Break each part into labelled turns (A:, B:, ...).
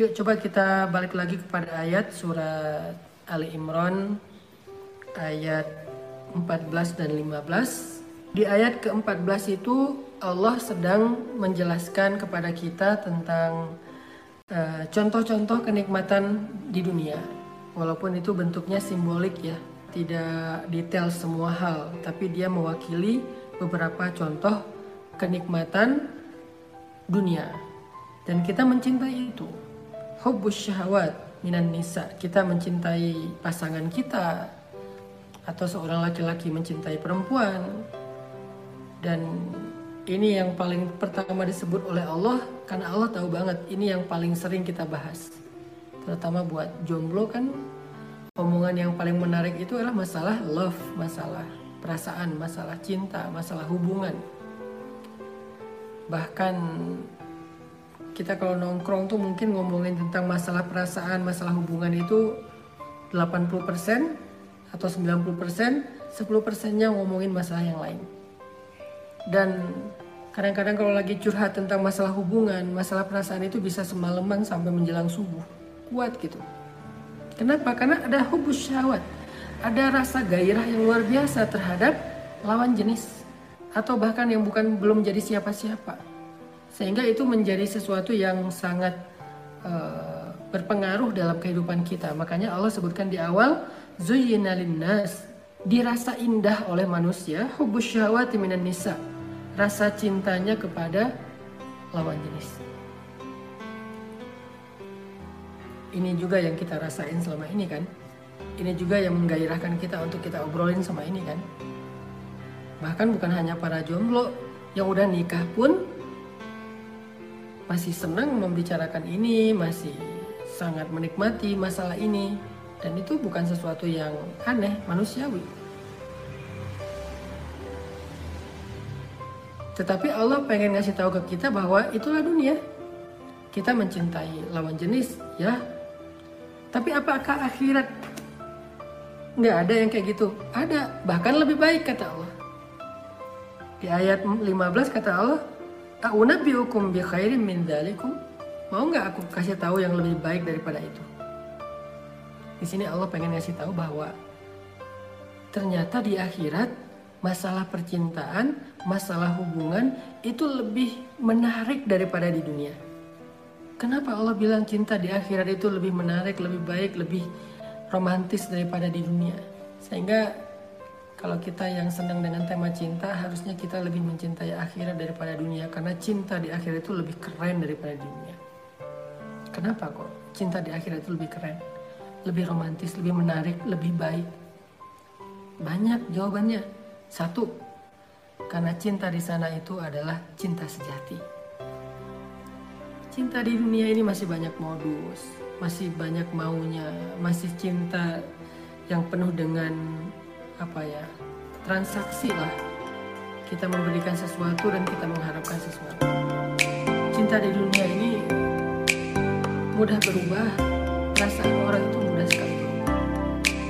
A: Yuk coba kita balik lagi kepada ayat surat Ali Imran ayat 14 dan 15. Di ayat ke-14 itu Allah sedang menjelaskan kepada kita tentang eh, contoh-contoh uh, kenikmatan di dunia. Walaupun itu bentuknya simbolik ya, tidak detail semua hal, tapi dia mewakili beberapa contoh kenikmatan dunia. Dan kita mencintai itu hubbus syahwat minan nisa. Kita mencintai pasangan kita atau seorang laki-laki mencintai perempuan. Dan ini yang paling pertama disebut oleh Allah karena Allah tahu banget ini yang paling sering kita bahas. Terutama buat jomblo kan omongan yang paling menarik itu adalah masalah love, masalah perasaan, masalah cinta, masalah hubungan. Bahkan kita kalau nongkrong tuh mungkin ngomongin tentang masalah perasaan, masalah hubungan itu 80% atau 90%, 10 persennya ngomongin masalah yang lain. Dan kadang-kadang kalau lagi curhat tentang masalah hubungan, masalah perasaan itu bisa semalaman sampai menjelang subuh. Kuat gitu. Kenapa? Karena ada hubus syahwat. Ada rasa gairah yang luar biasa terhadap lawan jenis. Atau bahkan yang bukan belum jadi siapa-siapa sehingga itu menjadi sesuatu yang sangat uh, berpengaruh dalam kehidupan kita. Makanya Allah sebutkan di awal zuyyina linnas dirasa indah oleh manusia hubus syahwati minan nisa rasa cintanya kepada lawan jenis. Ini juga yang kita rasain selama ini kan. Ini juga yang menggairahkan kita untuk kita obrolin sama ini kan. Bahkan bukan hanya para jomblo yang udah nikah pun masih senang membicarakan ini, masih sangat menikmati masalah ini, dan itu bukan sesuatu yang aneh, manusiawi. Tetapi Allah pengen ngasih tahu ke kita bahwa itulah dunia. Kita mencintai lawan jenis, ya. Tapi apakah akhirat? Nggak ada yang kayak gitu. Ada, bahkan lebih baik kata Allah. Di ayat 15 kata Allah, A'unabbiukum bi khairin min dalikum? Mau nggak aku kasih tahu yang lebih baik daripada itu? Di sini Allah pengen ngasih tahu bahwa ternyata di akhirat masalah percintaan, masalah hubungan itu lebih menarik daripada di dunia. Kenapa Allah bilang cinta di akhirat itu lebih menarik, lebih baik, lebih romantis daripada di dunia? Sehingga kalau kita yang senang dengan tema cinta, harusnya kita lebih mencintai akhirat daripada dunia. Karena cinta di akhirat itu lebih keren daripada dunia. Kenapa kok? Cinta di akhirat itu lebih keren. Lebih romantis, lebih menarik, lebih baik. Banyak jawabannya. Satu, karena cinta di sana itu adalah cinta sejati. Cinta di dunia ini masih banyak modus, masih banyak maunya, masih cinta yang penuh dengan apa ya transaksi lah. Kita memberikan sesuatu dan kita mengharapkan sesuatu. Cinta di dunia ini mudah berubah perasaan orang itu mudah sekali berubah.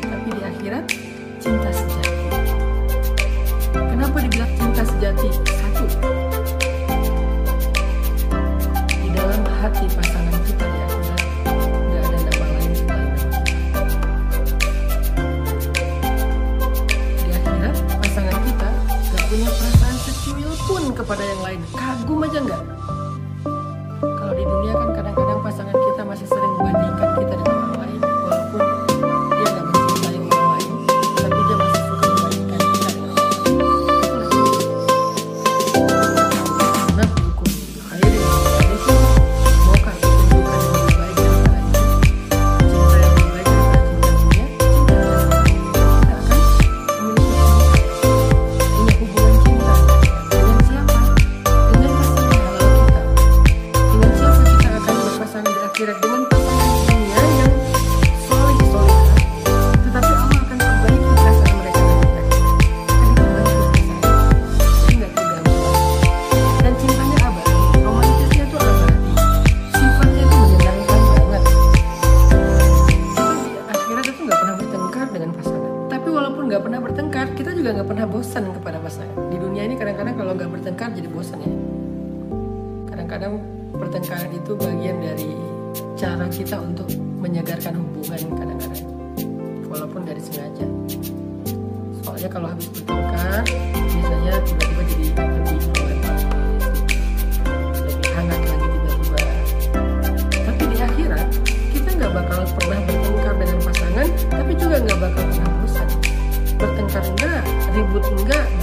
A: Tapi di akhirat cinta sejati. Kenapa dibilang cinta sejati? Satu. Di dalam hati pasangan kepada yang lain. Kagum aja nggak? Kalau di dunia kan kadang-kadang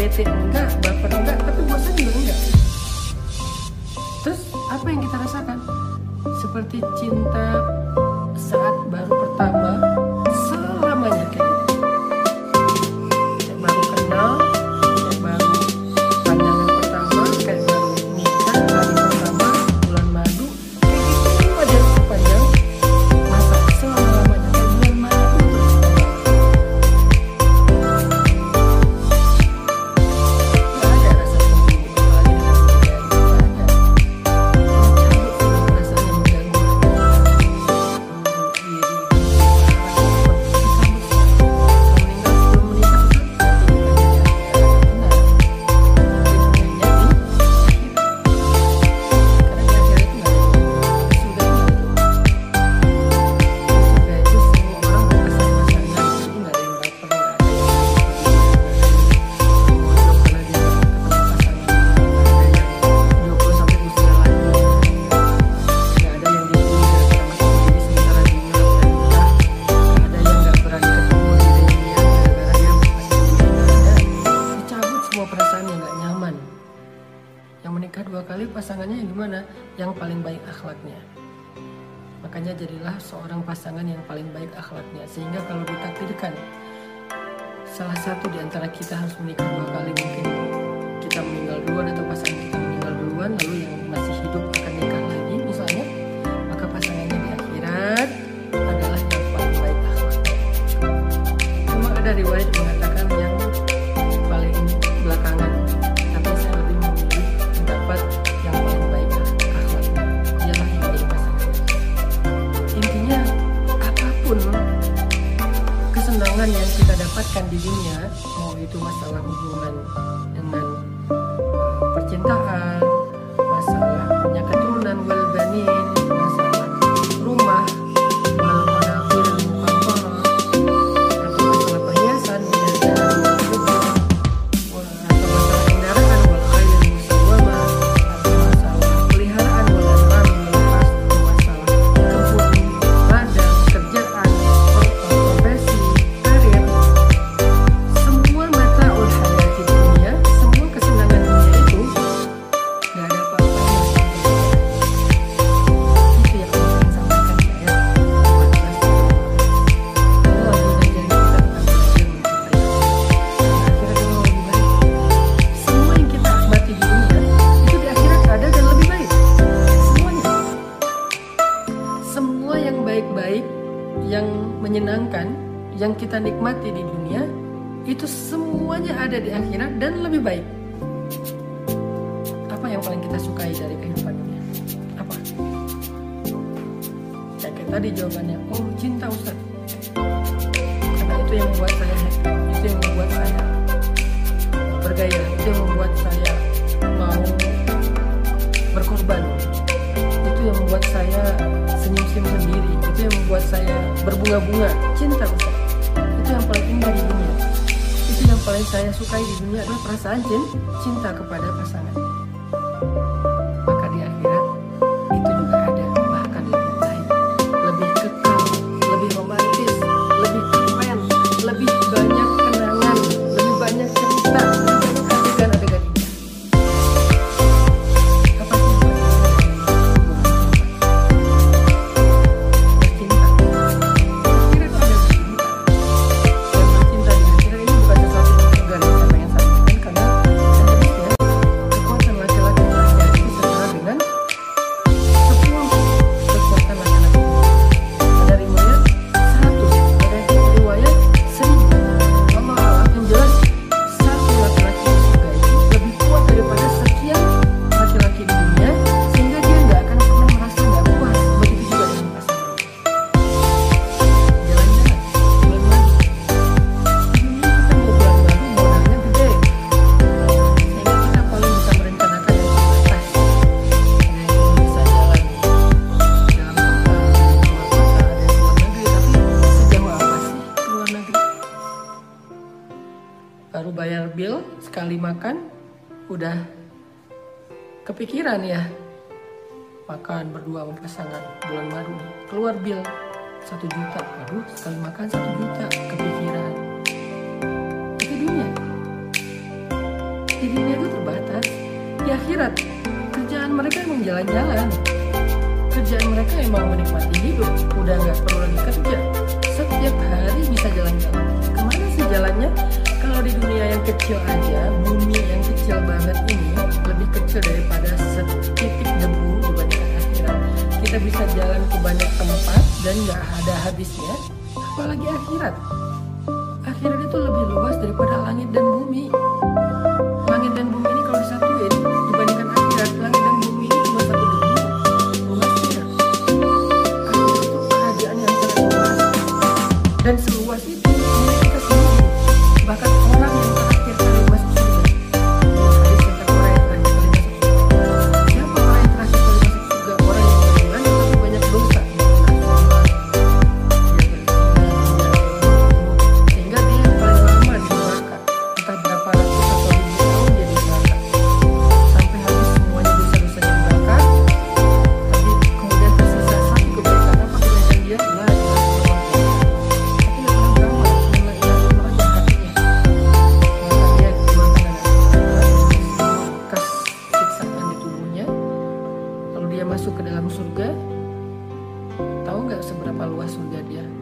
A: diabetes enggak baper enggak tapi bosan juga enggak. Terus apa yang kita rasakan? Seperti cinta akhlaknya. Makanya jadilah seorang pasangan yang paling baik akhlaknya. Sehingga kalau ditakdirkan salah satu di antara kita harus menikah dua kali mungkin kita meninggal duluan atau pasangan kita meninggal duluan lalu yang masih hidup yang kita nikmati di dunia itu semuanya ada di akhirat dan lebih baik. Apa yang paling kita sukai dari kehidupan dunia? Apa? Ya, kayak tadi jawabannya, oh cinta Ustaz. Karena itu yang membuat saya happy, itu yang membuat saya bergaya, itu yang membuat saya mau berkorban. Itu yang membuat saya senyum-senyum sendiri, itu yang membuat saya berbunga-bunga. Cinta Ustaz itu yang paling indah di dunia. Itu yang paling saya sukai di dunia adalah perasaan cinta kepada pasangan. Bayar bill sekali makan udah kepikiran ya. Makan berdua sama pasangan bulan madu keluar bill satu juta. Aduh sekali makan satu juta. Kepikiran. Itu dunia. Di dunia itu terbatas. Di akhirat kerjaan mereka emang jalan-jalan. Kerjaan mereka emang menikmati hidup. Udah nggak perlu lagi kerja. Setiap hari bisa jalan-jalan. Ke mana sih jalannya kalau di dunia yang kecil aja bumi yang kecil banget ini lebih kecil daripada setitik debu dibandingkan akhirat. Kita bisa jalan ke banyak tempat dan nggak ada habisnya apalagi akhirat. Akhirat itu lebih luas daripada langit dan bumi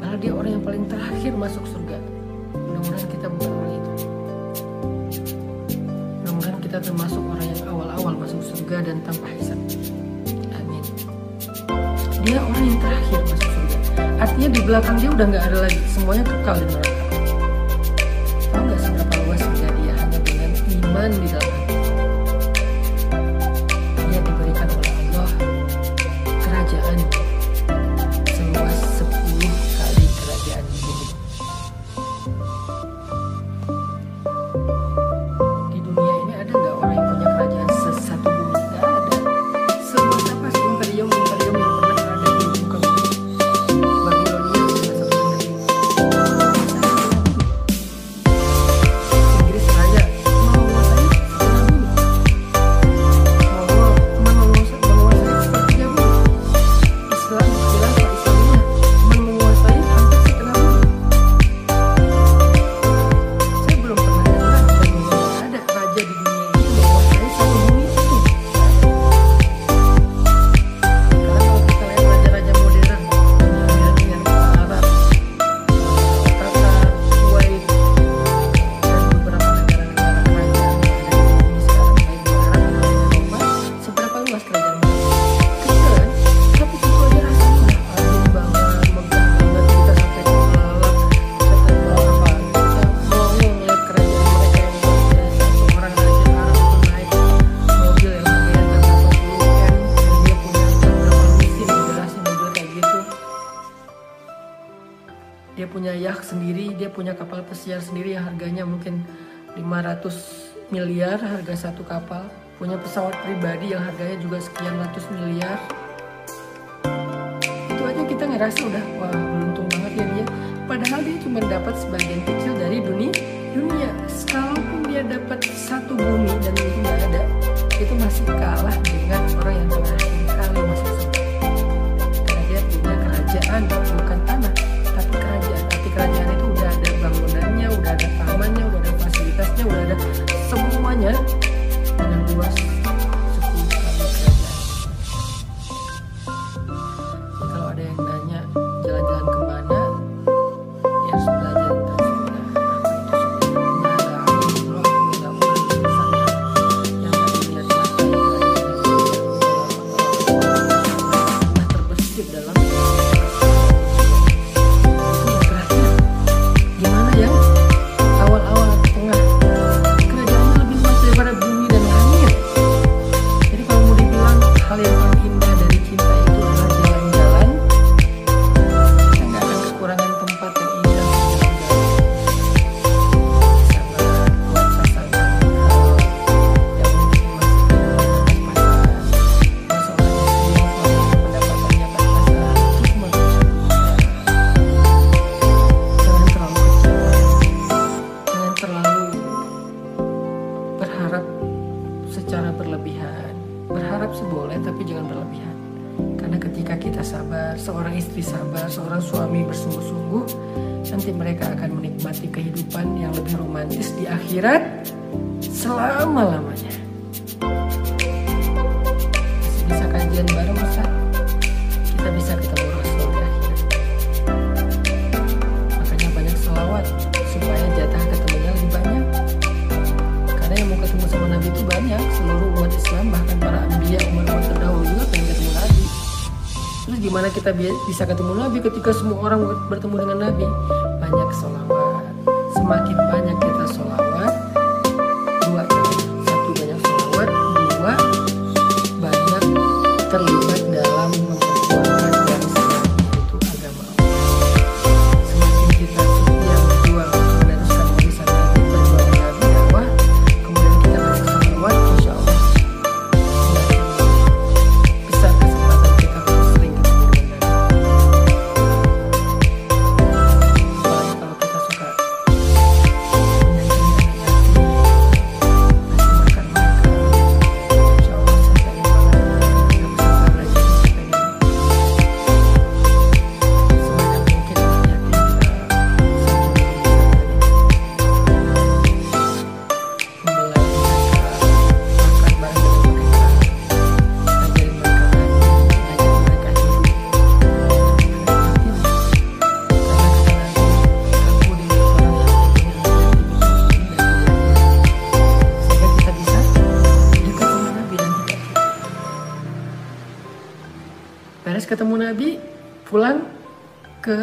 A: surga dia orang yang paling terakhir masuk surga. Mudah-mudahan kita bukan orang itu. Mudah-mudahan kita termasuk orang yang awal-awal masuk surga dan tanpa hisab amin. Dia orang yang terakhir masuk surga. Artinya di belakang dia udah nggak ada lagi. Semuanya kekal di neraka pesiar sendiri yang harganya mungkin 500 miliar harga satu kapal. Punya pesawat pribadi yang harganya juga sekian ratus miliar. Itu aja kita ngerasa udah wah beruntung banget ya dia. Padahal dia cuma dapat sebagian kecil dari dunia dunia. Kalaupun dia dapat satu bumi dan itu nggak ada, itu masih kalah dengan orang yang terakhir kali masuk selama-lamanya. Bisa kajian bareng Ustaz? Kita bisa ketemu Rasul di. Makanya banyak selawat supaya jatah ketemunya lebih banyak. Karena yang mau ketemu sama Nabi itu banyak, seluruh umat Islam bahkan para ambiya umat-umat terdahulu juga pengen ketemu Nabi. Terus gimana kita bisa ketemu Nabi ketika semua orang bertemu dengan Nabi? Banyak selawat. Semakin banyak kita selawat,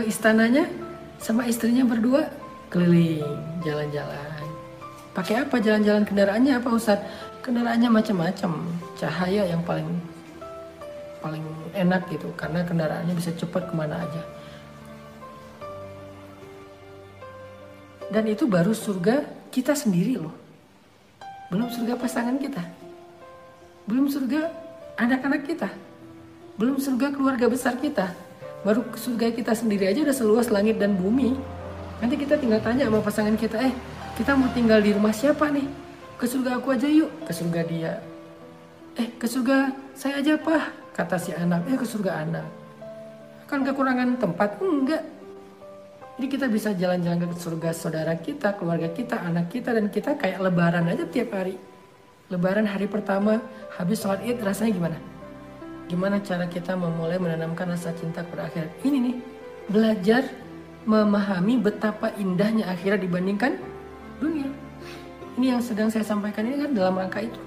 A: istananya sama istrinya berdua keliling jalan-jalan. Pakai apa jalan-jalan kendaraannya? Apa Ustaz? Kendaraannya macam-macam. Cahaya yang paling paling enak gitu karena kendaraannya bisa cepat ke mana aja. Dan itu baru surga kita sendiri loh. Belum surga pasangan kita. Belum surga anak-anak kita. Belum surga keluarga besar kita baru surga kita sendiri aja udah seluas langit dan bumi. Nanti kita tinggal tanya sama pasangan kita eh kita mau tinggal di rumah siapa nih? Ke surga aku aja yuk. Ke surga dia. Eh ke surga saya aja pak kata si anak. Eh ke surga anak. Kan kekurangan tempat? Enggak. Jadi kita bisa jalan-jalan ke surga saudara kita keluarga kita anak kita dan kita kayak lebaran aja tiap hari. Lebaran hari pertama habis sholat id rasanya gimana gimana cara kita memulai menanamkan rasa cinta kepada akhirat? Ini nih belajar memahami betapa indahnya akhirat dibandingkan dunia. Ini yang sedang saya sampaikan ini kan dalam rangka itu.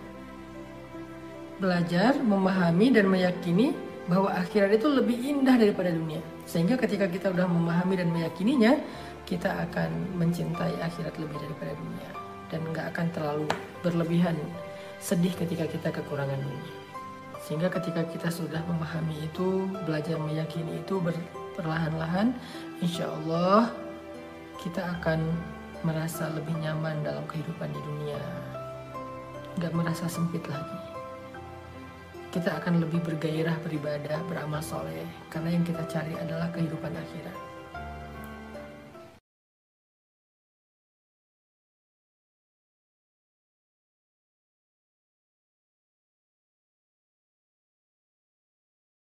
A: Belajar memahami dan meyakini bahwa akhirat itu lebih indah daripada dunia. Sehingga ketika kita sudah memahami dan meyakininya kita akan mencintai akhirat lebih daripada dunia. Dan nggak akan terlalu berlebihan sedih ketika kita kekurangan dunia sehingga ketika kita sudah memahami itu belajar meyakini itu perlahan-lahan insya Allah kita akan merasa lebih nyaman dalam kehidupan di dunia. Nggak merasa sempit lagi. Kita akan lebih bergairah beribadah beramal soleh. Karena yang kita cari adalah kehidupan akhirat